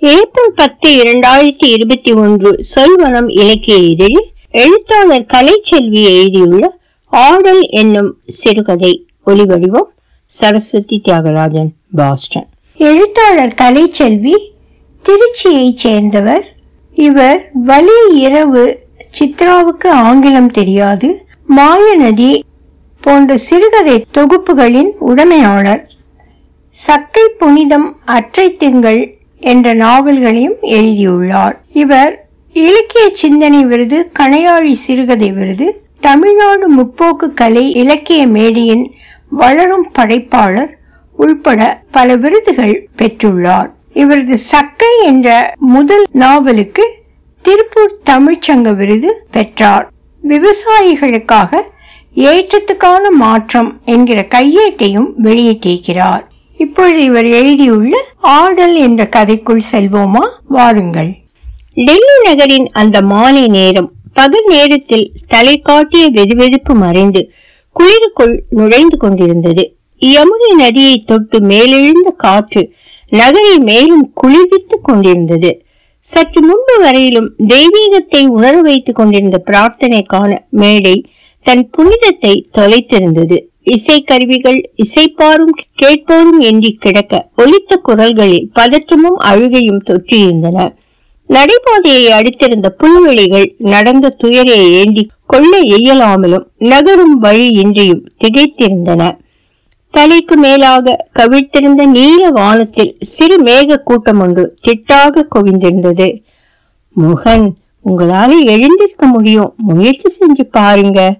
April பத்து இரண்டாயிரத்தி இருபத்தி ஒன்று சொல்வனம் இலக்கிய இதழில் எழுத்தாளர் கலைச்செல்வி எழுதியுள்ள ஆடல் என்னும் சிறுகதை ஒலிவடிவம் சரஸ்வதி தியாகராஜன் பாஸ்டன். எழுத்தாளர் கலைச்செல்வி திருச்சியைச் சேர்ந்தவர். இவர் வலி இரவு சித்ராவுக்கு ஆங்கிலம் தெரியாது. மாயநதி போன்ற சிறுகதை தொகுப்புகளின் உடமையாளர். சக்கை புனிதம் அற்றை திங்கள் என்ற நாவல்களையும் எழுதியுள்ளார். இவர் இலக்கிய சிந்தனை விருது கணையாழி சிறுகதை விருது தமிழ்நாடு முற்போக்கு கலை இலக்கிய மேடையின் வளரும் படைப்பாளர் உள்பட பல விருதுகள் பெற்றுள்ளார். இவரது சக்கை என்ற முதல் நாவலுக்கு திருப்பூர் தமிழ்ச்சங்க விருது பெற்றார். விவசாயிகளுக்காக ஏற்றத்துக்கான மாற்றம் என்கிற கையேட்டையும் வெளியிட்டிருக்கிறார். இப்பொழுது இவர் எழுதியுள்ள ஆடல் என்ற கதைக்குள் செல்வோமா? வாருங்கள். டெல்லி நகரின் அந்த மாலை நேரம் பகல் நேரத்தில் தலை காட்டிய வெதுவெதுப்பு மறைந்து குளிருக்குள் நுழைந்து கொண்டிருந்தது. யமுனை நதியை தொட்டு மேலெழுந்த காற்று நகரை மேலும் குளிர்வித்துக் கொண்டிருந்தது. சற்று முன்பு வரையிலும் தெய்வீகத்தை உணர வைத்துக் கொண்டிருந்த பிரார்த்தனைக்கான மேடை தன் புனிதத்தை தொலைத்திருந்தது. இசைக்கருவிகள் இசைப்பாரும் கேட்போரும் என்று கிடக்க ஒலித்த குரல்களில் பதற்றமும் அழுகையும் தொற்றியிருந்தன. நடைபாதையை அடுத்திருந்த புல்வெளிகள் நடந்த துயரை ஏந்தி கொள்ள இயலாமலும் நகரும் வழி இன்றியும் திகைத்திருந்தன. தலைக்கு மேலாக கவிழ்த்திருந்த நீல வானத்தில் சிறு மேக கூட்டம் ஒன்று திட்டாக குவிந்திருந்தது. முகன் உங்களால எழுந்திருக்க முடியும். முயற்சி செஞ்சு பாருங்க.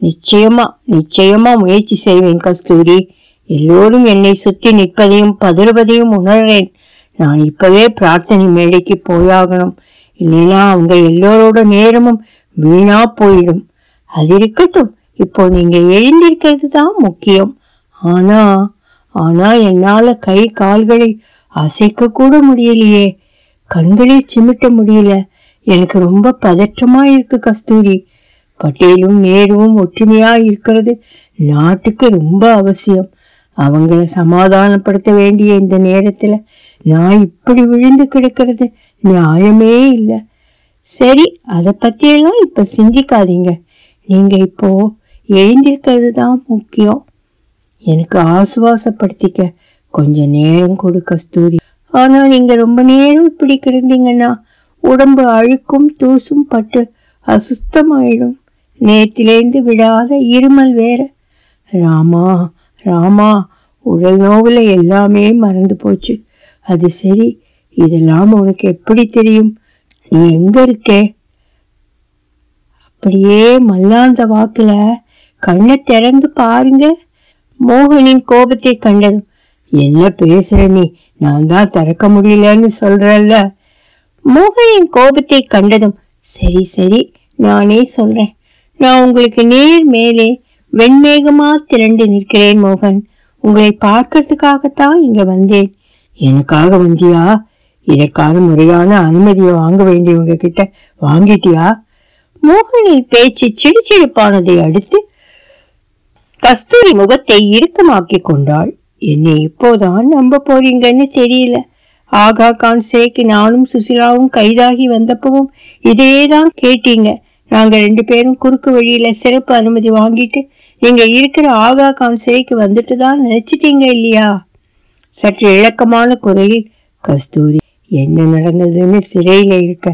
நிச்சயமா நிச்சயமா முயற்சி செய்வேன் கஸ்தூரி. எல்லோரும் என்னை சுத்தி நிற்பதையும் பதறுவதையும் உணர்றேன் நான் இப்பவே பிரார்த்தனை மேடைக்கு போயாகணும். இல்லைன்னா அவங்க எல்லோரோட நேரமும் வீணா போயிடும். அது இருக்கட்டும். இப்போ நீங்க எழுந்திருக்கிறது தான் முக்கியம். ஆனா ஆனா என்னால கை கால்களை அசைக்க கூட முடியலையே. கண்களை சிமிட்ட முடியல. எனக்கு ரொம்ப பதற்றமா இருக்கு கஸ்தூரி. பட்டேலும் நேருவும் ஒற்றுமையா இருக்கிறது நாட்டுக்கு ரொம்ப அவசியம். அவங்கள சமாதானப்படுத்த வேண்டிய இந்த நேரத்துல நான் இப்படி விழுந்து கிடக்கிறது நியாயமே இல்லை. சரி அதை பத்தியெல்லாம் இப்ப சிந்திக்காதீங்க. நீங்க இப்போ எழுந்திருக்கிறது தான் முக்கியம். எனக்கு ஆசுவாசப்படுத்திக்க கொஞ்சம் நேரம் கொடு கஸ்தூரி ஆனா நீங்க ரொம்ப நேரம் இப்படி கிடந்தீங்கன்னா உடம்பு அழுக்கும் தூசும் பட்டு அசுத்தமாயிடும். நேத்திலேந்து விடாத இருமல் வேற. ராமா ராமா உடல் நோவுல எல்லாமே மறந்து போச்சு. அது சரி இதெல்லாம் உனக்கு எப்படி தெரியும்? நீ எங்க இருக்கே? அப்படியே மல்லாந்த வாக்குல கண்ணை திறந்து பாருங்க. மோகனின் கோபத்தை கண்டதும் என்ன பேசுற நீ? நான் தான் திறக்க முடியலன்னு சொல்றல்ல மோகனின் கோபத்தை கண்டதும் சரி சரி நானே சொல்றேன். நான் உங்களுக்கு நேர் மேலே வெண்மேகமா திரண்டு நிற்கிறேன் மோகன். உங்களை பார்க்கறதுக்காகத்தான் இங்க வந்தேன். எனக்காக வந்தியா? இதற்கான முறையான அனுமதியை வாங்க வேண்டியவங்க கிட்ட வாங்கிட்டியா? மோகனின் பேச்சு சிடுச்சிடுப்பானதை அடுத்து கஸ்தூரி முகத்தை இறுக்கமாக்கி கொண்டாள். என்னை இப்போதான் நம்ப போறீங்கன்னு தெரியல. ஆகா கான் சேக்கு நானும் சுசிலாவும் கைதாகி வந்தப்பவும் இதையேதான் கேட்டீங்க. நாங்க ரெண்டு பேரும் குறுக்கு வழியில சிறப்பு அனுமதி வாங்கிட்டு நீங்க இருக்கிற ஆகா கான் சிறைக்கு வந்துட்டு தான் நினைச்சிட்டீங்க இல்லையா? சற்று இழக்கமான குரலில் கஸ்தூரி என்ன நடந்ததுன்னு சிறையில இருக்க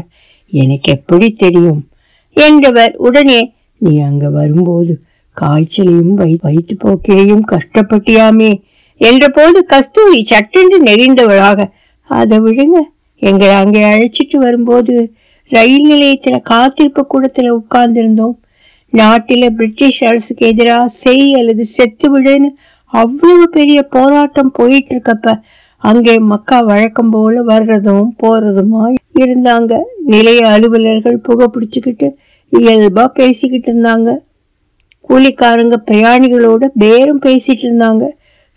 எனக்கு எப்படி தெரியும்? என்றவர் உடனே நீ அங்க வரும்போது காய்ச்சலையும் வை வயிற்று போக்கையும் கஷ்டப்பட்டியாமே? என்றபோது கஸ்தூரி சட்டென்று நெறிந்தவளாக அதை விடுங்க எங்களை அங்கே அழைச்சிட்டு வரும்போது ரயில் நிலையத்துல காத்திருப்பு கூடத்துல உட்கார்ந்திருந்தோம். நாட்டில பிரிட்டிஷ் அரசுக்கு எதிராக செய் அல்லது செத்து விடுன்னு அவ்வளவு பெரிய போராட்டம் போயிட்டு இருக்கப்ப அங்கே மக்கா வழக்கம் போல வர்றதும் போறதுமா இருந்தாங்க. நிலைய அலுவலர்கள் புகை பிடிச்சுக்கிட்டு இயல்பா பேசிக்கிட்டு இருந்தாங்க. கூலிக்காரங்க பிரயாணிகளோட பேரும் பேசிட்டு இருந்தாங்க.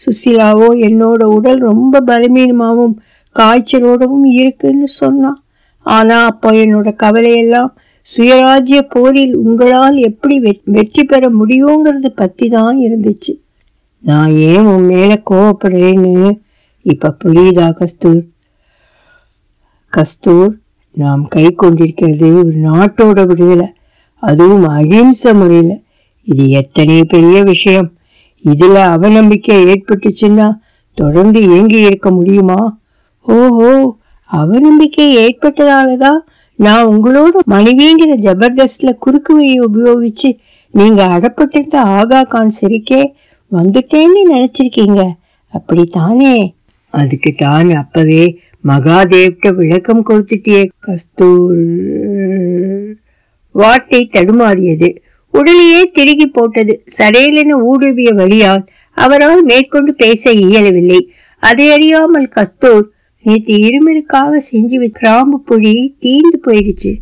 சுசிலாவோ என்னோட உடல் ரொம்ப பலமீனமாகவும் காய்ச்சலோடவும் இருக்குன்னு சொன்னான். ஆனா அப்போ என்னோட கவலையெல்லாம் சுயராஜ்ய போரில் உங்களால் எப்படி வெற்றி பெற முடியுங்கிறத பத்தி தான் இருந்துச்சு. நான் ஏன் உன் மேல கோவப்படுறேன்னு இப்ப புரியுதா கஸ்தூர்? கஸ்தூர் நாம் கை கொண்டிருக்கிறது ஒரு நாட்டோட விடுதலை. அதுவும் அகிம்சை முறையில். இது எத்தனை பெரிய விஷயம். இதில் அவநம்பிக்கை ஏற்பட்டுச்சுன்னா தொடர்ந்து இயங்கி இருக்க முடியுமா? ஓஹோ! அவநம்பிக்கை ஏற்பட்டதாலதான் நான் உங்களோட மனைவிங்கிற ஜபர்தஸ்த்ல குறுக்கு வழியை உபயோகிச்சு நீங்க அடப்பட்டிருந்த ஆகா கான் சிரிக்கே வந்துட்டேன்னு நினைச்சிருக்கீங்க. அப்படித்தானே? அதுக்கு தான் அப்பவே மகாதேவ்கிட்ட விளக்கம் கொடுத்துட்டியே கஸ்தூர். வார்த்தை தடுமாறியது. உடலையே திருகி போட்டது. சரையலென ஊடுருவிய வழியால் அவரால் மேற்கொண்டு பேச இயலவில்லை. அதை அறியாமல் கஸ்தூர் நேற்று இருமருக்காக செஞ்சு கிராம்பு பொடி தீந்து போயிடுச்சு.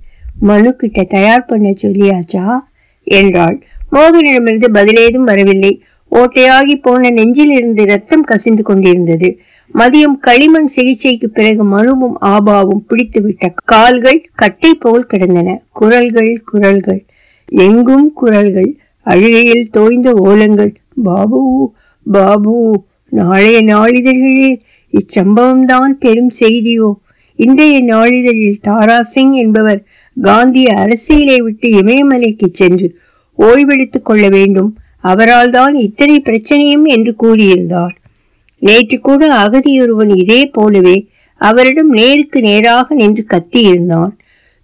மனு கிட்ட தயார் பண்ண சொல்லியாச்சா? என்றாள். மோகனிடமிருந்து பதிலேதும் வரவில்லை. ஓட்டையாகி போன நெஞ்சில் இருந்து ரத்தம் கசிந்து கொண்டிருந்தது. மதியம் களிமண் சிகிச்சைக்கு பிறகு மனுவும் ஆபாவும் பிடித்துவிட்ட கால்கள் கட்டை போல் கிடந்தன. குரல்கள் குரல்கள். எங்கும் குரல்கள். அழுகையில் தோய்ந்த ஓலங்கள். பாபு பாபு நாளைய நாளிதழ்களில் இச்சம்பவம்தான் பெரும் செய்தியோ. இன்றைய நாளிதழில் தாரா சிங் என்பவர் காந்தி அரசியலை விட்டு இமயமலைக்கு சென்று ஓய்வெடுத்துக் கொள்ள வேண்டும். அவரால் தான் இத்தனை பிரச்சனையும் என்று கூறியிருந்தார். நேற்று கூட அகதியொருவன் இதே போலவே அவரிடம் நேருக்கு நேராக நின்று கத்தியிருந்தான்.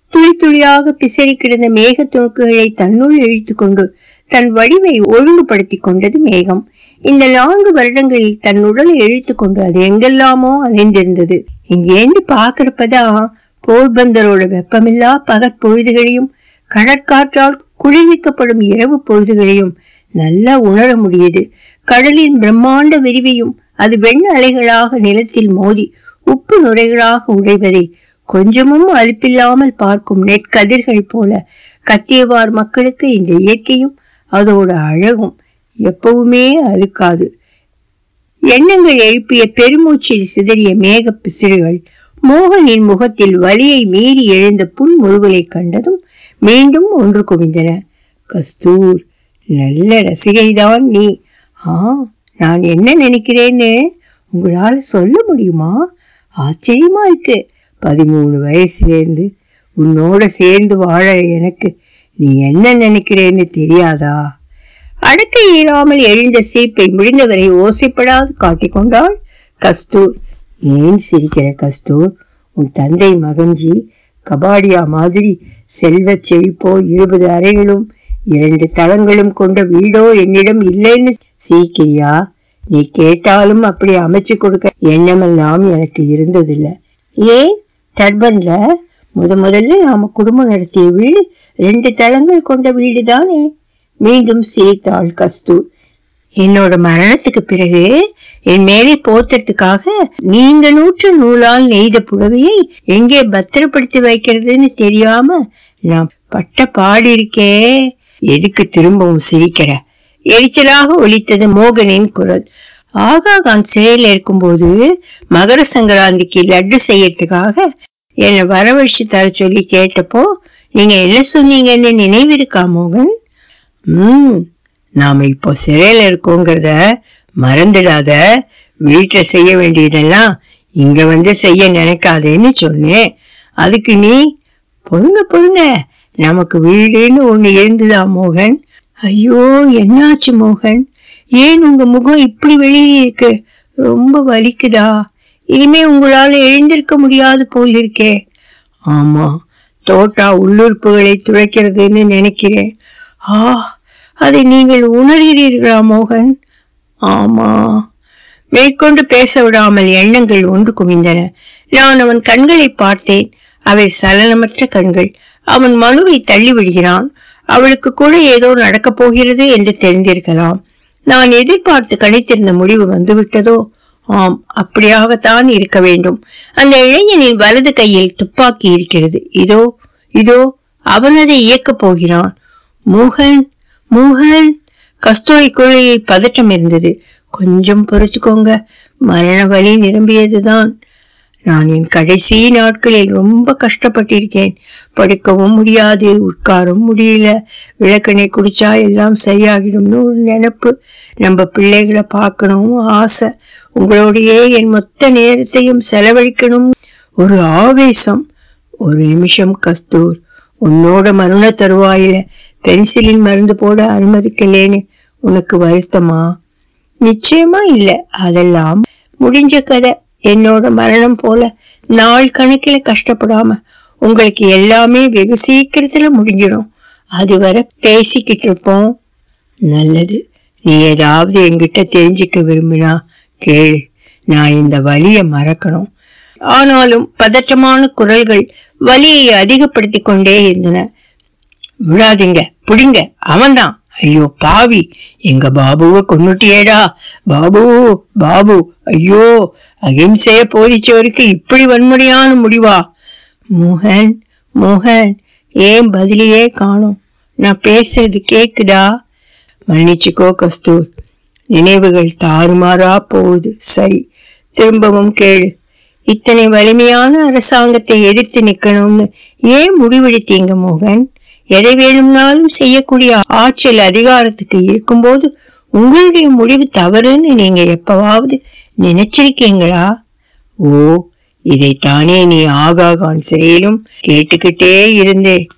துளி துளியாக பிசறி கிடந்த மேக துணுக்குகளை தன்னுள் இழுத்து கொண்டு தன் வடிவை ஒழுங்குபடுத்திக் கொண்டது மேகம். இந்த நான்கு வருடங்களில் தன் உடலை இழுத்து கொண்டு அது எங்கெல்லாமோ அலைந்திருந்தது. இங்கேந்து பாக்குறப்பதான் போர்பந்தரோட வெப்பமில்லா பகற்பொழுதுகளையும் கடற்காற்றால் குளிர்விக்கப்படும் இரவு பொழுதுகளையும் நல்லா உணர முடியுது. கடலின் பிரம்மாண்ட விரிவையும் அது வெண் அலைகளாக நிலத்தில் மோதி உப்பு நுரைகளாக உடைவதை கொஞ்சமும் அலுப்பில்லாமல் பார்க்கும் நெற்கதிர்கள் போல கத்தியவார் மக்களுக்கு இந்த இயற்கையும் அதோட அழகும். எப்பவுமே அழுக்காது. எண்ணங்கள் எழுப்பிய பெருமூச்சில் சிதறிய மேக பிசிறுகள் மோகனின் முகத்தில் வலியை மீறி எழுந்த புன் கண்டதும் மீண்டும் ஒன்று குவிந்தன. கஸ்தூர் நல்ல ரசிகைதான் நீ. ஆ நான் என்ன நினைக்கிறேன்னு உங்களால் சொல்ல முடியுமா? ஆச்சரியமா இருக்கு. பதிமூணு வயசுலேருந்து உன்னோட சேர்ந்து வாழ எனக்கு நீ என்ன நினைக்கிறேன்னு தெரியாதா? அடக்க இயலாமல் எழுந்த சீப்பை முடிந்தவரை ஓசைப்படாது காட்டிக்கொண்டாள் கஸ்தூர். ஏன் சிரிக்கிற கஸ்தூர்? உன் தந்தை மகஞ்சி கபாடியா மாதிரி செல்வச் செழிப்போ இருபது அறைகளும் இரண்டு தளங்களும் கொண்ட வீடோ என்னிடம் இல்லைன்னு சீக்கிரியா? நீ கேட்டாலும் அப்படி அமைச்சு கொடுக்க எண்ணமெல்லாம் எனக்கு இருந்ததில்லை. ஏன்? டர்பன்ல முத முதல்ல நாம குடும்பம் நடத்திய வீடு ரெண்டு தளங்கள் கொண்ட வீடு தானே மீண்டும் சிரித்தாள் கஸ்து. என்னோட மரணத்துக்கு பிறகு என் மேலே போர்த்தறதுக்காக நீங்க நூற்று நூலால் நெய்த புடவையை எங்கே பத்திரப்படுத்தி வைக்கிறதுன்னு தெரியாம நான் பட்ட பாடு இருக்கே. எதுக்கு திரும்பவும் சிரிக்கிற? எரிச்சலாக ஒலித்தது மோகனின் குரல். ஆகா கான் சிறையில் இருக்கும்போது மகர சங்கராந்திக்கு லட்டு செய்யறதுக்காக என்னை வரவழைச்சு தர சொல்லி கேட்டப்போ நீங்க என்ன சொன்னீங்கன்னு நினைவிருக்கா மோகன்? ம் நாம இப்போ சிறையில இருக்கோங்கிறத மறந்துடாத. வீட்டுல செய்ய வேண்டியதெல்லாம் இங்க வந்து செய்ய நினைக்காதேன்னு சொன்னேன். அதுக்கு நீ பொருங்க பொருங்க நமக்கு வீடுன்னு ஒண்ணு இருந்துதா மோகன்? ஐயோ என்னாச்சு மோகன்? ஏன் உங்க முகம் இப்படி வெளியே இருக்கு? ரொம்ப வலிக்குதா? இனிமே உங்களால எழுந்திருக்க முடியாது போலிருக்கே. ஆமா தோட்டா உள்ளுறுப்புகளை துளைக்கிறதுன்னு நினைக்கிறேன். ஆ அதை நீங்கள் உணர்கிறீர்களா மோகன்? ஆமா. மேற்கொண்டு பேச விடாமல் எண்ணங்கள் ஒன்று குவிந்தன. நான் அவன் கண்களை பார்த்தேன். அவை சலனமற்ற கண்கள். அவன் மனுவை தள்ளி விடுகிறான். அவளுக்கு கூட ஏதோ நடக்கப் போகிறது என்று தெரிந்திருக்கலாம். நான் எதிர்பார்த்து கணித்திருந்த முடிவு வந்துவிட்டதோ? ஆம் அப்படியாகத்தான் இருக்க வேண்டும். அந்த இளைஞனின் வலது கையில் துப்பாக்கி இருக்கிறது. இதோ இதோ அவன் அதை இயக்கப் போகிறான். மோகன் மோகன் கஸ்தூரி குழையை பதற்றம் இருந்தது. கொஞ்சம் பொறுத்துக்கோங்க. மரண வழி நிரம்பியதுதான். நான் என் கடைசி நாட்களில் ரொம்ப கஷ்டப்பட்டிருக்கேன். படுக்கவும் முடியாது உட்காரவும் முடியல. விளக்கணை குடிச்சா எல்லாம் சரியாகிடும்னு ஒரு நினைப்பு. நம்ம பிள்ளைகளை பார்க்கணும் ஆசை. உங்களோடையே என் மொத்த நேரத்தையும் செலவழிக்கணும். ஒரு ஆவேசம். ஒரு நிமிஷம் கஸ்தூர் உன்னோட மரண தருவாயில. பென்சிலின் மருந்து போட அனுமதிக்கலேன்னு உனக்கு வருத்தமா? நிச்சயமா இல்ல. அதெல்லாம் முடிஞ்ச கதை. என்னோட மரணம் போல நாள் கணக்கில கஷ்டப்படாம உங்களுக்கு எல்லாமே வெகு சீக்கிரத்துல முடிஞ்சிடும். அதுவரை பேசிக்கிட்டு இருப்போம். நல்லது. நீ ஏதாவது என்கிட்ட தெரிஞ்சுக்க விரும்பினா கேளு. நான் இந்த வலியை மறக்கணும். ஆனாலும் பதற்றமான குரல்கள் வலியை அதிகப்படுத்தி கொண்டே இருந்தன. விடாதீங்க பிடிங்க. அவன்தான். ஐயோ பாவி. எங்க பாபுவை கொன்னுட்டியேடா. பாபு பாபு. ஐயோ அகிம்சைய போதிச்சவருக்கு இப்படி வன்முறையான முடிவா? மோகன் மோகன் ஏன் பதிலையே காணும்? நான் பேசுறது கேக்குதா? மன்னிச்சுக்கோ கஸ்தூர். நினைவுகள் தாறுமாறா போகுது. சரி திரும்பவும் கேளு. இத்தனை வலிமையான அரசாங்கத்தை எதிர்த்து நிக்கணும்னு ஏன் முடிவெடுத்தீங்க மோகன்? எதை வேணும்னாலும் செய்யக்கூடிய ஆட்சியில் அதிகாரத்துக்கு இருக்கும்போது உங்களுடைய முடிவு தவறுன்னு நீங்க எப்பவாவது நினைச்சிருக்கீங்களா? ஓ இதைத்தானே நீ ஆகாகான் சிறையிலும் கேட்டுக்கிட்டே இருந்தே.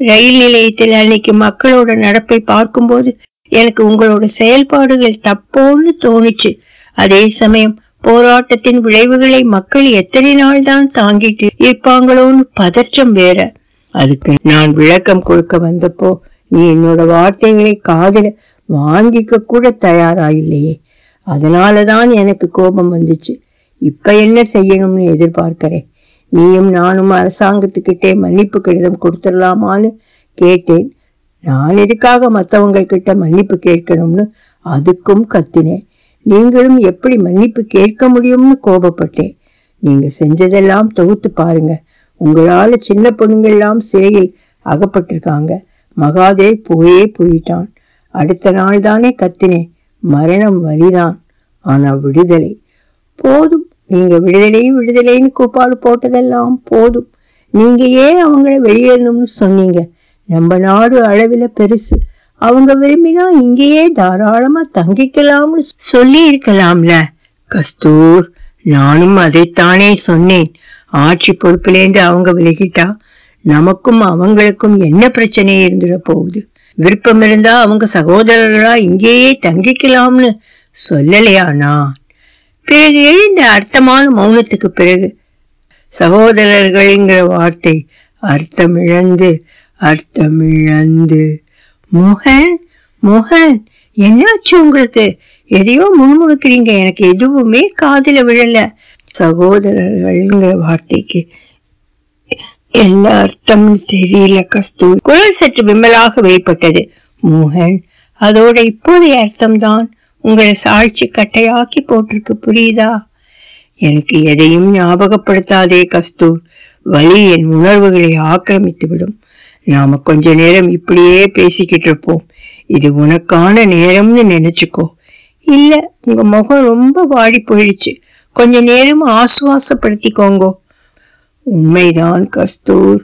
ரயில் நிலையத்தில் அன்னைக்கு மக்களோட நடப்பை பார்க்கும்போது எனக்கு உங்களோட செயல்பாடுகள் தப்போன்னு தோணுச்சு. அதே சமயம் போராட்டத்தின் விளைவுகளை மக்கள் எத்தனை நாள் தான் தாங்கிட்டு இருப்பாங்களோன்னு பதற்றம் வேற. அதுக்கு நான் விளக்கம் கொடுக்க வந்தப்போ நீ என்னோட வார்த்தைகளை காதில் வாங்கிக்க கூட தயாரா இல்லையே அதனாலதான் எனக்கு கோபம் வந்துச்சு. இப்ப என்ன செய்யணும்னு எதிர்பார்க்கிறேன் நீயும் நானும் அரசாங்கத்துக்கிட்டே மன்னிப்பு கடிதம் கொடுத்துடலாமான்னு கேட்டேன். நான் எதுக்காக மற்றவங்கக்கிட்ட கிட்ட மன்னிப்பு கேட்கணும்னு அதுக்கும் கத்தினேன். நீங்களும் எப்படி மன்னிப்பு கேட்க முடியும்னு கோபப்பட்டேன். நீங்க செஞ்சதெல்லாம் தொகுத்து பாருங்க. உங்களால சின்ன பொண்ணுங்கள்லாம் சிறையில் அகப்பட்டிருக்காங்க. மகாதேவ் போயே போயிட்டான். அடுத்த நாள் தானே கத்தினேன். மரணம் வலிதான் ஆனா விடுதலை. போதும். நீங்க விடுதலை விடுதலைன்னு கூப்பாடு போட்டதெல்லாம் போதும். நீங்க ஏன் அவங்கள வெளியேறணும்னு சொன்னீங்க? நம்ம நாடு அளவில் பெருசு. அவங்க விரும்பினா இங்கேயே தாராளமா தங்கிக்கலாம்னு சொல்லி இருக்கலாம்ல. கஸ்தூர் நானும் அதைத்தானே சொன்னேன். ஆட்சி பொறுப்பிலேந்து அவங்க விலகிட்டா நமக்கும் அவங்களுக்கும் என்ன பிரச்சனை இருந்துட போகுது. விருப்பம் இருந்தா அவங்க சகோதரர்களா இங்கேயே தங்கிக்கலாம்னு சொல்லலையா நான்? பிறகு எழுந்த அர்த்தமான மௌனத்துக்கு பிறகு சகோதரர்கள்ங்கிற வார்த்தை அர்த்தமிழந்து அர்த்தமிழந்து மோகன் மோகன் என்னாச்சு உங்களுக்கு? எதையோ முணுமுணுக்கிறீங்க. எனக்கு எதுவுமே காதுல விழல. சகோதரர்கள்ங்கிற வார்த்தைக்கு என்ன அர்த்தம்னு தெரியல கஸ்தூர். குரல் சற்று விம்மலாக வெளிப்பட்டது. மோகன் அதோட இப்போதைய அர்த்தம்தான். உங்களை சாட்சி கட்டையாக்கி போட்டிருக்கு புரியுதா? எனக்கு எதையும் ஞாபகப்படுத்தாதே கஸ்தூர். வழி என் உணர்வுகளை ஆக்கிரமித்து விடும் நாம கொஞ்ச நேரம் இப்படியே பேசிக்கிட்டு இருப்போம். இது உனக்கான நேரம்னு நினைச்சுக்கோ. இல்ல உங்க முகம் ரொம்ப வாடி போயிடுச்சு கொஞ்ச நேரம் ஆசுவாசப்படுத்திக்கோங்கோ. உண்மைதான் கஸ்தூர்.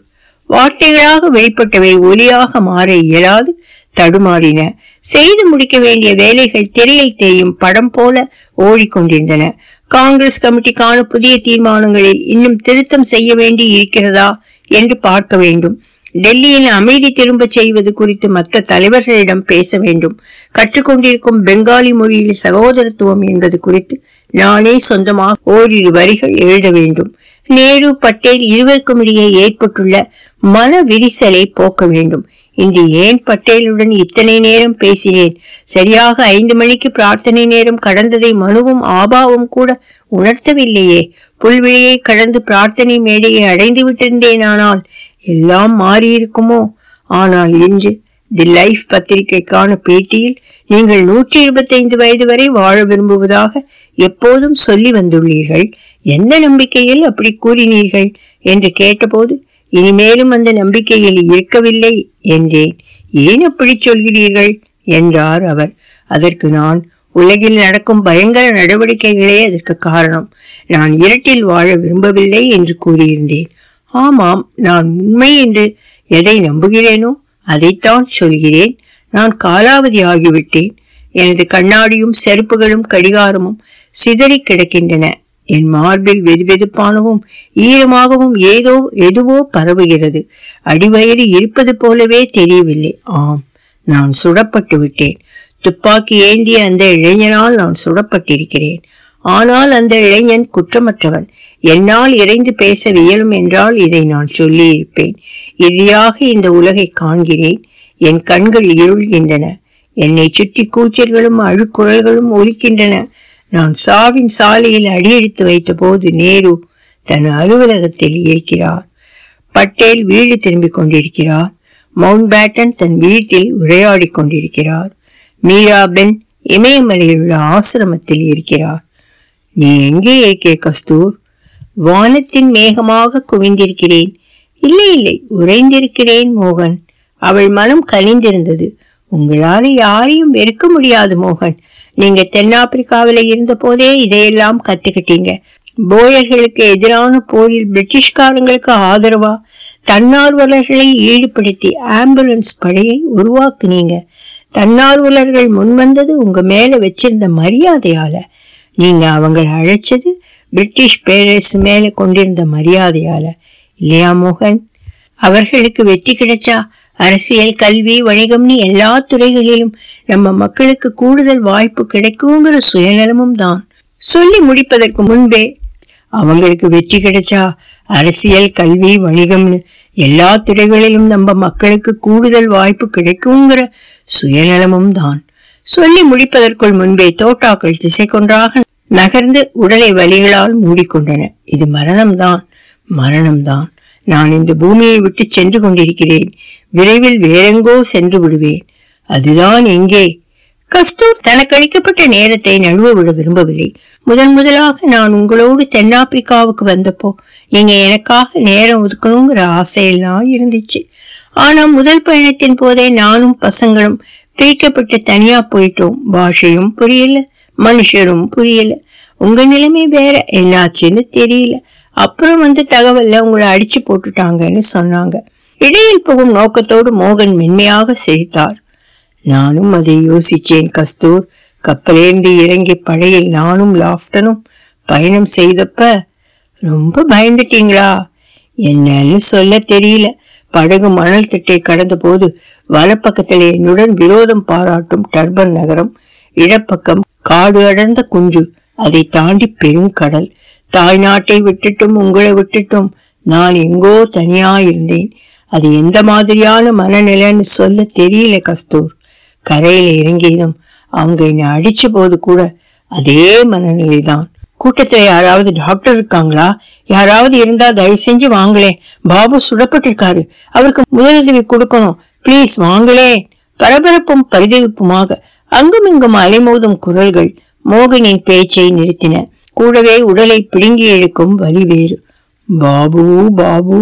வார்த்தைகளாக வெளிப்பட்டவை ஒலியாக மாற இயலாது தடுமாறின. செய்து முடிக்க வேண்டிய வேலைகள் திரையில் தேயும் படம் போல ஓடிக்கொண்டிருந்தன. காங்கிரஸ் கமிட்டிக்கான புதிய தீர்மானங்களில் இன்னும் திருத்தம் செய்ய வேண்டி இருக்கிறதா என்று பார்க்க வேண்டும். டெல்லியில் அமைதி திரும்ப செய்வது குறித்து மற்ற தலைவர்களிடம் பேச வேண்டும். கற்றுக்கொண்டிருக்கும் பெங்காலி மொழியில் சகோதரத்துவம் என்பது குறித்து நானே சொந்தமாக ஓரிரு வரிகள் எழுத வேண்டும். நேரு பட்டேல் இருவருக்கும் இடையே ஏற்பட்டுள்ள மன விரிசலை போக்க வேண்டும். இன்று ஏன் பட்டேலுடன் இத்தனை நேரம் பேசினேன்? சரியாக ஐந்து மணிக்கு பிரார்த்தனை நேரம் கடந்ததை மனுவும் ஆபாவும் கூட உணர்த்தவில்லையே. புல்வெளியை கடந்து பிரார்த்தனை மேடையை அடைந்து விட்டிருந்தேனானால் எல்லாம் மாறியிருக்குமோ? ஆனால் இன்று தி லைஃப் பத்திரிகைக்கான பேட்டியில் நீங்கள் நூற்றி இருபத்தைந்து வயது வரை வாழ விரும்புவதாக எப்போதும் சொல்லி வந்துள்ளீர்கள். எந்த நம்பிக்கையில் அப்படி கூறினீர்கள்? என்று கேட்டபோது இனிமேலும் அந்த நம்பிக்கையில் இருக்கவில்லை என்றேன். ஏன் அப்படி சொல்கிறீர்கள்? என்றார் அவர். அதற்கு நான் உலகில் நடக்கும் பயங்கர நடவடிக்கைகளே அதற்கு காரணம். நான் இரட்டில் வாழ விரும்பவில்லை என்று கூறியிருந்தேன். ஆமாம் நான் உண்மை என்று எதை நம்புகிறேனோ அதைத்தான் சொல்கிறேன். நான் காலாவதி ஆகிவிட்டேன். எனது கண்ணாடியும் செருப்புகளும் கடிகாரமும் சிதறி கிடக்கின்றன. என் மார்பில் வெதுவெதுப்பானவும் ஈரமாகவும் ஏதோ எதுவோ பரவுகிறது. அடிவயிறு இருப்பது போலவே தெரியவில்லை. ஆம் நான் சுடப்பட்டு விட்டேன். துப்பாக்கி ஏந்திய அந்த இளைஞனால் நான் சுடப்பட்டிருக்கிறேன். ஆனால் அந்த இளைஞன் குற்றமற்றவன். என்னால் இறைந்து பேச வியலும் என்றால் இதை நான் சொல்லியிருப்பேன். இறுதியாக இந்த உலகை காண்கிறேன். என் கண்கள் இருள்கின்றன. என்னை சுற்றி கூச்சல்களும் அழுக்குரல்களும் ஒலிக்கின்றன. நான் சாவின் சாலையில் அடியெடுத்து வைத்த போது நேரு தன் அலுவலகத்தில் இருக்கிறார். பட்டேல் வீடு திரும்பிக் கொண்டிருக்கிறார். மவுண்ட் பேட்டன் தன் வீட்டில் உரையாடிக் கொண்டிருக்கிறார். மீராபென் இமயமலையில் உள்ள ஆசிரமத்தில் இருக்கிறார். நீ எங்கே இருக்கே கஸ்தூர்? வானத்தின் மேகமாக குவிந்திருக்கிறேன். இல்லை இல்லை உறைந்திருக்கிறேன் மோகன். அவள் மனம் கனிந்திருந்தது. உங்களால யாரையும் வெறுக்க முடியாது மோகன். நீங்க தென்னாப்பிரிக்காவில இருந்த போதே இதையெல்லாம் கத்துக்கிட்டீங்க. போயர்களுக்கு எதிரான போரில் பிரிட்டிஷ்காரங்களுக்கு ஆதரவா? தன்னார்வலர்களை ஈடுபடுத்தி ஆம்புலன்ஸ் படையை உருவாக்குனீங்க. தன்னார்வலர்கள் முன்வந்தது உங்க மேல வச்சிருந்த மரியாதையால. நீங்க அவங்களை அழைச்சது பிரிட்டிஷ் பேரரசு மேல கொண்டிருந்த மரியாதையால இல்லையா மோகன் அவர்களுக்கு வெற்றி கிடைச்சா அரசியல் கல்வி வணிகம்னு எல்லா துறைகளிலும் நம்ம மக்களுக்கு கூடுதல் வாய்ப்பு கிடைக்குங்கிற சுயநலமும் தான். சொல்லி முடிப்பதற்கு முன்பே அவங்களுக்கு வெற்றி கிடைச்சா அரசியல் கல்வி வணிகம்னு எல்லா துறைகளிலும் நம்ம மக்களுக்கு கூடுதல் வாய்ப்பு கிடைக்குங்கிற சுயநலமும் தான். சொல்லி முடிப்பதற்குள் முன்பே தோட்டாக்கள் திசை கொன்றாக நகர்ந்து உடலை வலிகளால் மூடிக்கொண்டன. இது மரணம்தான் மரணம்தான். நான் இந்த பூமியை விட்டு சென்று கொண்டிருக்கிறேன். விரைவில் வேறெங்கோ சென்று விடுவேன். அதுதான் எங்கே? கஸ்தூர் தனக்கு அளிக்கப்பட்ட நேரத்தை நழுவ விட விரும்பவில்லை. முதன் முதலாக நான் உங்களோடு தென்னாப்பிரிக்காவுக்கு வந்தப்போ நீங்க எனக்காக நேரம் ஒதுக்கணுங்கிற ஆசையெல்லாம் இருந்துச்சு. ஆனா முதல் பயணத்தின் போதே நானும் பசங்களும் பிரிக்கப்பட்டு தனியா போயிட்டோம். பாஷையும் புரியல. மனுஷரும் புரியல. உங்க நிலைமை வேற என்னாச்சுன்னு தெரியல. அப்புறம் வந்து தகவல்ல உங்களை அடிச்சு போட்டுட்டாங்கன்னு சொன்னாங்க. இடையில் போகும் நோக்கத்தோடு மோகன் மென்மையாக சிரித்தார். நானும் அதை யோசிச்சேன் கஸ்தூர். கப்பலேந்து இறங்கி பழையில் நானும் லாப்டனும் பயணம் செய்தப்ப ரொம்ப பயந்துட்டீங்களா? என்னன்னு சொல்ல தெரியல. படகு மணல் திட்டை கடந்த போது வலப்பக்கத்தில் என்னுடன் விரோதம் பாராட்டும் டர்பன் நகரம் இடப்பக்கம் காடு அடர்ந்த குஞ்சு. அதை தாண்டி பெருங்கடல் தாய்நாட்டை விட்டுட்டும் உங்களை விட்டுட்டும். நான் எங்கோ தனியா இருந்தேன் அது எந்த மாதிரியான மனநிலைன்னு சொல்ல தெரியல கஸ்தூர். கரையில இறங்கியதும் அவங்க என்னை அடிச்ச போது கூட அதே மனநிலை தான் கூட்டத்துல யாராவது டாக்டர் இருக்காங்களா? யாராவது இருந்தா தயவு செஞ்சு வாங்களேன். பாபு சுடப்பட்டிருக்காரு. அவருக்கு முதலுதவி கொடுக்கணும். ப்ளீஸ் வாங்களே பரபரப்பும் பரிதவிப்புமாக அங்குமிங்கும் அலைமோதும் குரல்கள் மோகனின் பேச்சை நிறுத்தின. கூடவே உடலை பிடுங்கி இழுக்கும் வலி வேறு. பாபு பாபு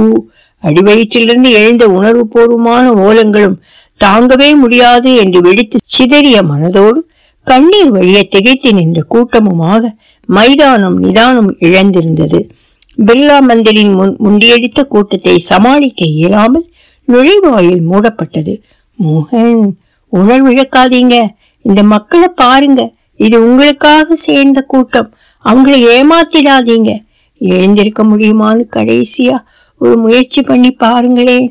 அடிவயிற்றிலிருந்து எழுந்த உணர்வுபூர்வமான ஓலங்களும் தாங்கவே முடியாது என்று வெடித்து சிதறிய மனதோடு கண்ணீர் வழிய திகைத்து நின்ற கூட்டமுமாக மைதானம் நிதானம் இழந்திருந்தது. பிர்லா மந்திரின் முன் முண்டியடித்த கூட்டத்தை சமாளிக்க இயலாமல் நுழைவாயில் மூடப்பட்டது. மோகன் உணர்விழக்காதீங்க இந்த மக்களை பாருங்க. இது உங்களுக்காக சேர்ந்த கூட்டம். அவங்களை ஏமாத்திடாதீங்க. எழுந்திருக்க முடியுமான்னு கடைசியா ஒரு முயற்சி பண்ணி பாருங்களேன்.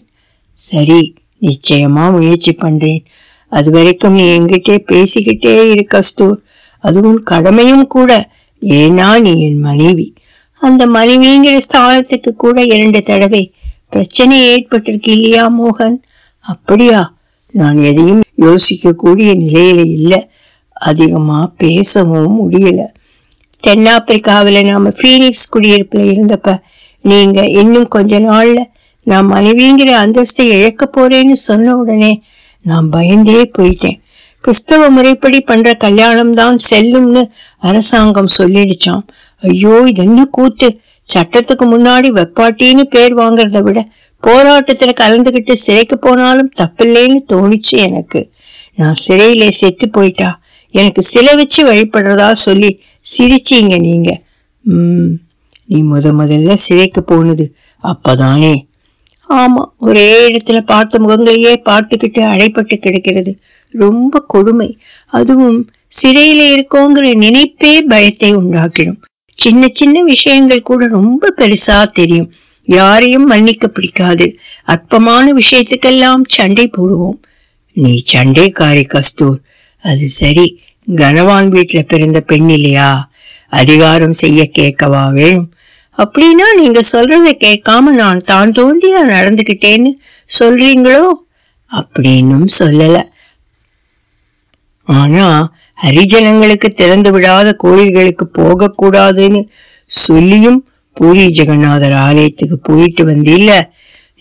சரி நிச்சயமா முயற்சி பண்றேன். அது வரைக்கும் நீ என்கிட்டே பேசிக்கிட்டே இருக்க ஸ்தூர் அதுவும் கடமையும் கூட. ஏன்னா நீ என் மனைவி. அந்த மனைவிங்கிற ஸ்தானத்துக்கு கூட இரண்டு தடவை பிரச்சனை ஏற்பட்டிருக்கு இல்லையா மோகன்? அப்படியா? நான் எதையும் யோசிக்கக்கூடிய நிலையில இல்ல. அதிகமா பேசவும் முடியல. தென்னாப்பிரிக்காவில் நாம ஃபீனிக்ஸ் குடியிருப்புல இருந்தப்ப நீங்க இன்னும் கொஞ்ச நாள்ல நான் மனைவிங்கிற அந்தஸ்தை இழக்க போறேன்னு சொன்ன உடனே நான் பயந்தே போயிட்டேன். கிறிஸ்தவ முறைப்படி பண்ற கல்யாணம் தான் செல்லும்னு அரசாங்கம் சொல்லிடுச்சாம். ஐயோ இது என்ன கூத்து? சட்டத்துக்கு முன்னாடி வெப்பாட்டின்னு பேர் வாங்குறத விட போராட்டத்துல கலந்துகிட்டு சிறைக்கு போனாலும் தப்பில்லைன்னு தோணுச்சு எனக்கு. நான் சிறையிலே செத்து போயிட்டா? எனக்கு சிலை வச்சு வழிபடுறதா சொல்லி சிரிச்சீங்க நீங்க. உம் நீ முத முதல்ல சிறைக்கு போனது அப்பதானே? ஆமா ஒரே இடத்துல பார்த்த முகங்களையே பார்த்துக்கிட்டு அடைப்பட்டு கிடக்கிறது. ரொம்ப கொடுமை. அதுவும் சிறையில இருக்கோங்கிற நினைப்பே பயத்தை உண்டாக்கிடும். சின்ன சின்ன விஷயங்கள் கூட ரொம்ப பெருசா தெரியும். யாரையும் மன்னிக்க பிடிக்காது. அற்பமான விஷயத்துக்கெல்லாம் சண்டை போடுவோம். நீ சண்டைக்காரி கஸ்தூர். அது சரி. கனவான் வீட்டுல பிறந்த பெண் இல்லையா? அதிகாரம் செய்ய கேட்கவா வேணும்? அப்படின்னா நீங்க சொல்றத கேட்காம நான் தான் தோண்டியா நடந்துகிட்டேன்னு சொல்றீங்களோ? அப்படின்னும் சொல்லல. ஆனா ஹரிஜனங்களுக்கு திறந்து விடாத கோயில்களுக்கு போகக்கூடாதுன்னு சொல்லியும் பூரி ஜெகநாதர் ஆலயத்துக்கு போயிட்டு வந்தில்ல?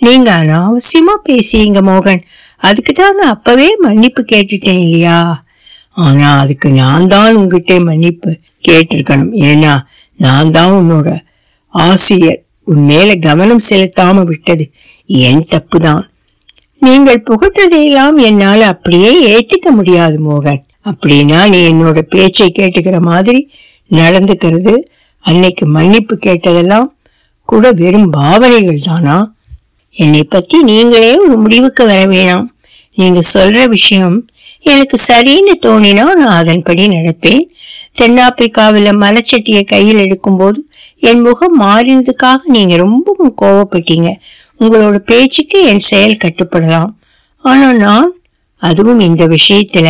நீங்க அனாவசியமா பேசியீங்க மோகன். அதுக்கு தாங்க அப்பவே மன்னிப்பு கேட்டுட்டேன் இல்லையா? ஆனா அதுக்கு நான் தான் உங்ககிட்ட மன்னிப்பு கேட்டிருக்கணும். ஏன்னா நான் தான் உன்னோட ஆசிரியர். உன் மேல கவனம் செலுத்தாம விட்டது என் தப்பு தான் நீங்கள் புகட்டதையெல்லாம் என்னால அப்படியே ஏத்துக்க முடியாது மோகன். அப்படின்னா நீ என்னோட பேச்சை கேட்டுக்கிற மாதிரி நடந்துக்கிறது அன்னைக்கு மன்னிப்பு கேட்டதெல்லாம் கூட வெறும் பாவனைகள் தானா? என்னை பத்தி நீங்களே ஒரு முடிவுக்கு வர வேணாம். நீங்க சொல்ற விஷயம் எனக்கு சரின்னு தோணினா நான் அதன்படி நடப்பேன். தென்னாப்பிரிக்காவில் மலைச்சட்டியை கையில் எடுக்கும்போது என் முகம் மாறினதுக்காக நீங்க ரொம்பவும் கோவப்பட்டீங்க. உங்களோட பேச்சுக்கு என் செயல் கட்டுப்படலாம். ஆனா நான் அதுவும் இந்த விஷயத்துல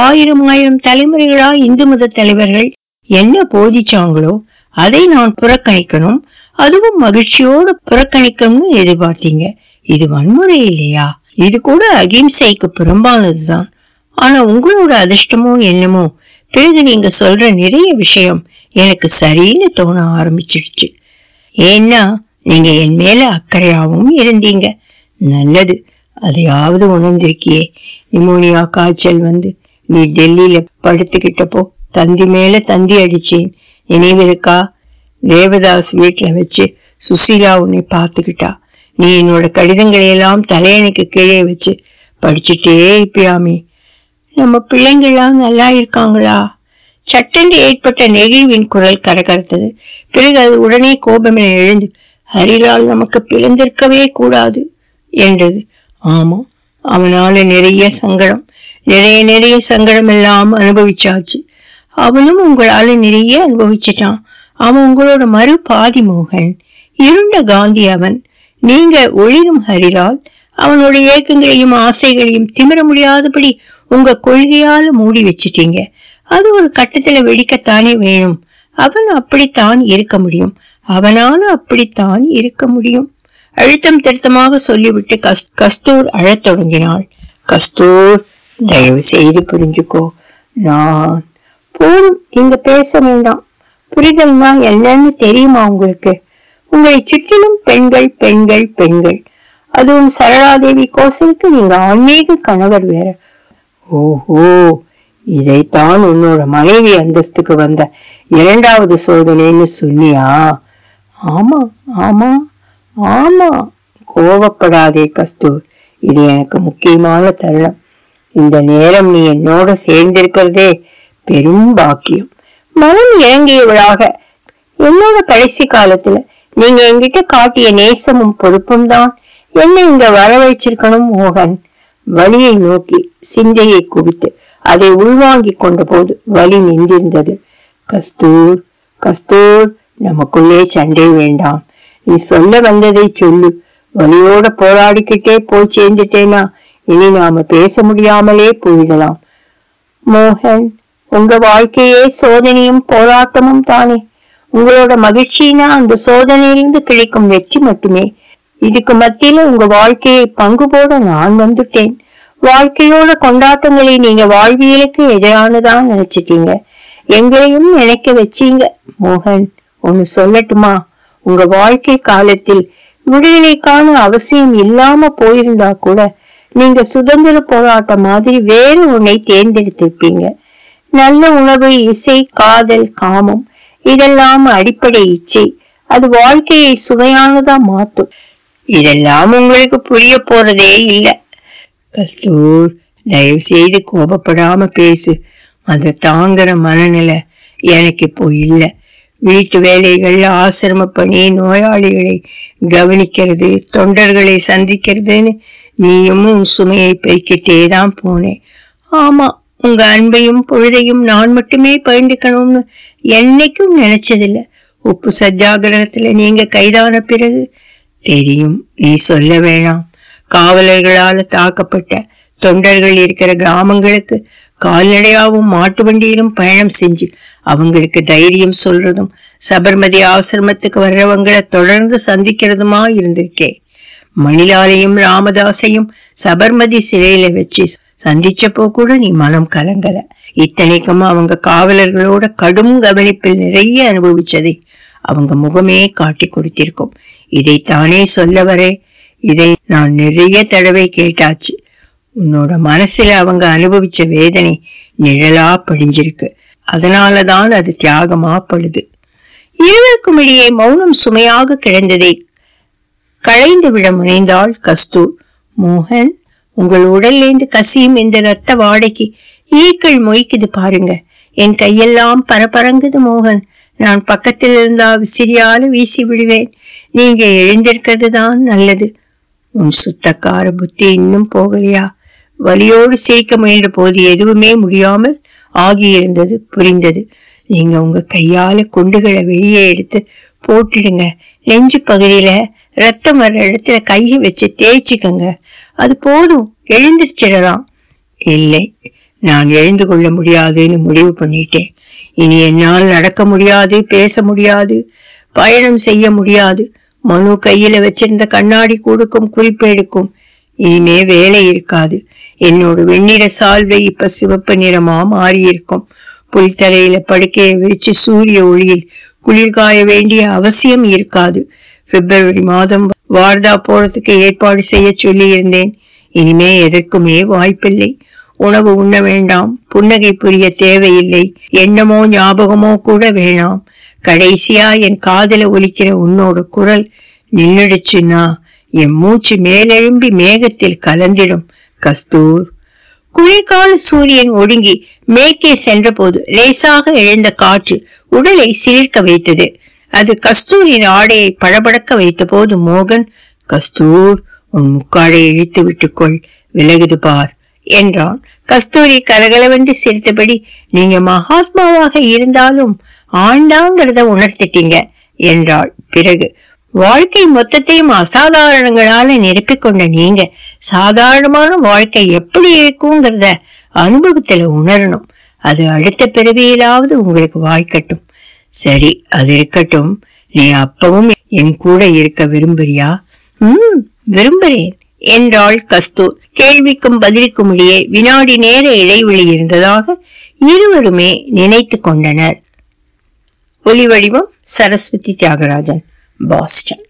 ஆயிரம் ஆயிரம் தலைமுறைகளா இந்து மத தலைவர்கள் என்ன போதிச்சாங்களோ அதை நான் புறக்கணிக்கணும். அதுவும் மகிழ்ச்சியோடு புறக்கணிக்கணும்னு எதிர்பார்த்தீங்க. இது வன்முறை இல்லையா? இது கூட அகிம்சைக்கு புறம்பானதுதான். ஆனா உங்களோட அதிர்ஷ்டமோ என்னமோ பிறகு நீங்க சொல்ற நிறைய விஷயம் எனக்கு சரின்னு தோண ஆரம்பிச்சிடுச்சு. ஏன்னா நீங்க என் மேல அக்கறையாவும் இருந்தீங்க. நல்லது. அதையாவது உணர்ந்திருக்கியே. நிமோனியா காய்ச்சல் வந்து நீ டெல்லியில படுத்துக்கிட்டப்போ தந்தி மேல தந்தி அடிச்சேன். நினைவிருக்கா தேவதாஸ் வீட்டுல வச்சு சுசீலா உன்னை பார்த்துக்கிட்டா. நீ என்னோட கடிதங்களை எல்லாம் தலையணைக்கு கீழே வச்சு படிச்சுட்டே இருப்பியாமே. நம்ம பிள்ளைங்களாம் நல்லா இருக்காங்களா? சட்டென்று ஏற்பட்ட நெகிழ்வின் குரல் கரகரத்தது. பிறகு அது உடனே கோபமென எழுந்து ஹரிலால் நமக்கு பிளந்திருக்கவே கூடாது என்றது. ஆமா அவனால நிறைய சங்கடம் நிறைய நிறைய சங்கடம் எல்லாம் அனுபவிச்சாச்சு. அவனும் உங்களால நிறைய அனுபவிச்சிட்டான். அவன் உங்களோட மறு பாதி மோகன். இருண்ட காந்தி அவன். நீங்க ஒளிரும் ஹரிலால் அவனோட ஏக்கங்களையும் ஆசைகளையும் திமிர முடியாதபடி உங்க கொள்கையால மூடி வச்சிட்டீங்க. அது ஒரு கட்டத்துல வெடிக்கத்தானே வேணும். அவன் அப்படித்தான் இருக்க முடியும். அவனால அப்படித்தான் இருக்க முடியும். அழுத்தம் திருத்தமாக சொல்லிவிட்டு கஸ்- கஸ்தூர் அழத் தொடங்கினாள். கஸ்தூர் தயவு செய்து புரிஞ்சுக்கோ. நான் போதும் இங்க பேச வேண்டாம். புரிதல்னா என்னன்னு தெரியுமா உங்களுக்கு? உங்களை சுற்றிலும் பெண்கள் பெண்கள் பெண்கள். அதுவும் சரளாதேவி கோசலுக்கு நீங்க ஆன்மீக கணவர் வேற. ஓஹோ இதைத்தான் உன்னோட மனைவி அந்தஸ்துக்கு வந்த இரண்டாவது சோதனைன்னு சொன்னியா? ஆமா ஆமா ஆமா. கோவப்படாதே கஸ்தூர். இது எனக்கு முக்கியமான தருணம். இந்த நேரம் நீ என்னோட சேர்ந்திருக்கிறதே பெரும் பாக்கியம் மனம் இறங்கியவளாக என்னோட கடைசி காலத்துல நீங்க என்கிட்ட காட்டிய நேசமும் பொறுப்பும் தான் என்ன இங்க வரவழைச்சிருக்கணும் மோகன். வலியை நோக்கி சிந்தையை குவித்து அதை உள்வாங்கி கொண்ட போது வலி நின்றிருந்தது. கஸ்தூர் கஸ்தூர் நமக்குள்ளே சண்டை வேண்டாம். நீ சொல்ல வந்ததை சொல்லு. வழியோட போராடிக்கிட்டே போய் சேர்ந்துட்டேனா? இனி நாம பேச முடியாமலே போயிடலாம். மோகன் உங்க வாழ்க்கையே சோதனையும் போராட்டமும் தானே. உங்களோட மகிழ்ச்சினா அந்த சோதனையிலிருந்து கிடைக்கும் வெற்றி மட்டுமே. இதுக்கு மத்தியில உங்க வாழ்க்கையை பங்கு போட நான் வந்துட்டேன். வாழ்க்கையோட கொண்டாட்டங்களை நீங்க வாழ்வியலுக்கு எதிரானதான் நினைச்சிட்டீங்க. எங்களையும் நினைக்க வச்சீங்க. மோகன் ஒன்னு சொல்லட்டுமா? உங்க வாழ்க்கை காலத்தில் விடுதலைக்கான அவசியம் இல்லாம போயிருந்தா கூட நீங்க சுதந்திர போராட்டம் மாதிரி வேறு ஒன்னை தேர்ந்தெடுத்திருப்பீங்க. நல்ல உணவு இசை காதல் காமம் இதெல்லாம் அடிப்படை இச்சை. அது வாழ்க்கையை சுவையானதா மாத்தும் இதெல்லாம் உங்களுக்கு புரிய போறதே இல்ல. கஸ்தூர் தயவு செய்து கோபப்படாம பேசு. அந்த தாங்குற மனநிலை எனக்கு இப்போ இல்ல. வீட்டு வேலைகள் ஆசிரம பணி நோயாளிகளை கவனிக்கிறது தொண்டர்களை சந்திக்கிறதுன்னு நீயும் சுமையை பெருக்கிட்டே தான் போனேன் ஆமா உங்க அன்பையும் பொழுதையும் நான் மட்டுமே பகிர்ந்துக்கணும்னு என்னைக்கும் நினைச்சதில்ல. உப்பு சத்தியாகிரகத்துல நீங்க கைதான பிறகு தெரியும் நீ சொல்ல வேணாம். காவலர்களால தாக்கப்பட்ட தொண்டர்கள் இருக்கிற கிராமங்களுக்கு கால்நடையாவும் மாட்டு வண்டியிலும் பயணம் செஞ்சு அவங்களுக்கு தைரியம் சொல்றதும் சபர்மதி ஆசிரமத்துக்கு வர்றவங்களை தொடர்ந்து சந்திக்கிறதுமா இருந்திருக்கேன் மணிலாலையும் ராமதாசையும் சபர்மதி சிறையில வச்சு சந்திச்சப்போ கூட நீ மனம் கலங்கல. இத்தனைக்கும் அவங்க காவலர்களோட கடும் கவனிப்பில் நிறைய அனுபவிச்சதை அவங்க முகமே காட்டி கொடுத்திருக்கும். இதைத்தானே சொல்ல வரே? இதை நான் நிறைய தடவை கேட்டாச்சு. உன்னோட மனசுல அவங்க அனுபவிச்ச வேதனை நிழலா படிஞ்சிருக்கு. அதனாலதான் அது தியாகமா படுது. இருவருக்கும் இடையே மௌனம் சுமையாக கிடந்ததை களைந்து விட முனைந்தாள் கஸ்தூர். மோகன் உங்கள் உடல்லேந்து கசியும் இந்த ரத்த வாடைக்கு ஈக்கள் மொய்க்குது பாருங்க. என் கையெல்லாம் பரபரங்குது மோகன். நான் பக்கத்தில் இருந்தா விசிறியால வீசி விடுவேன். நீங்க எழுந்திருக்கிறது தான் நல்லது. உன் சுத்தக்கார புத்தி இன்னும் போகலையா? வலியோடு சிரிக்க முயன்ற போது எதுவுமே முடியாமல் ஆகியிருந்தது புரிந்தது. நீங்க உங்க கையால குண்டுகளை வெளியே எடுத்து போட்டுடுங்க. நெஞ்சு பகுதியில ரத்தம் வர்ற இடத்துல கையை வச்சு தேய்ச்சிக்கங்க. அது போதும். எழுந்திருச்சிடலாம் இல்லை நான் எழுந்து கொள்ள முடியாதுன்னு முடிவு பண்ணிட்டேன். இனி என்னால் நடக்க முடியாது பேச முடியாது பயணம் செய்ய முடியாது. மனு கையில வச்சிருந்த கண்ணாடி கூடுக்கும் குறிப்பெடுக்கும் இனிமே வேலை இருக்காது. என்னோட வெண்ணிற சால்வை இப்ப சிவப்பு நிறமா மாறி இருக்கும் புல்தரையில படுக்கையை விரிச்சு சூரிய ஒளியில் குளிர்காய வேண்டிய அவசியம் இருக்காது. பிப்ரவரி மாதம் வார்தா போறதுக்கு ஏற்பாடு செய்ய சொல்லி இருந்தேன் இனிமே எதற்குமே வாய்ப்பில்லை. உணவு உண்ண வேண்டாம். புன்னகை புரிய தேவையில்லை. எண்ணமோ ஞாபகமோ கூட வேணாம். கடைசியா என் காதல ஒலிக்கிற உன்னோட குரல் நின்னுடுச்சுன்னா என் மூச்சு மேலெழும்பி மேகத்தில் கலந்திடும். கஸ்தூர். குளிர்கால சூரியன் ஒடுங்கி மேற்கே சென்றபோது லேசாக எழுந்த காற்று உடலை சிலிர்க்க வைத்தது. அது கஸ்தூரின் ஆடையை படபடக்க வைத்த போது மோகன் கஸ்தூர் உன் முக்காடை இழுத்து விட்டுக்கொள் விலகுது பார் என்றான். கஸ்தூரி கலகலவென்று சிரித்தபடி நீங்க மகாத்மாவாக இருந்தாலும் ஆண்டாங்கிறத உணர்த்திட்டீங்க என்றாள். பிறகு வாழ்க்கை மொத்தத்தையும் அசாதாரணங்களால நிரப்பிக்கொண்ட நீங்க சாதாரணமான வாழ்க்கை எப்படி இருக்குங்கிறத அனுபவத்துல உணரணும். அது அடுத்த பிறவியிலாவது உங்களுக்கு வாய்க்கட்டும் சரி அது இருக்கட்டும். நீ அப்பவும் என் கூட இருக்க விரும்புறியா? ம் விரும்புறேன். என்றாள் கஸ்தூர். கேள்விக்கும் பதிலுக்கும் இடையே வினாடி நேர இடைவெளி இருந்ததாக இருவருமே நினைத்து கொண்டனர். ஒலி வடிவம் சரஸ்வதி தியாகராஜன் பாஸ்டன்.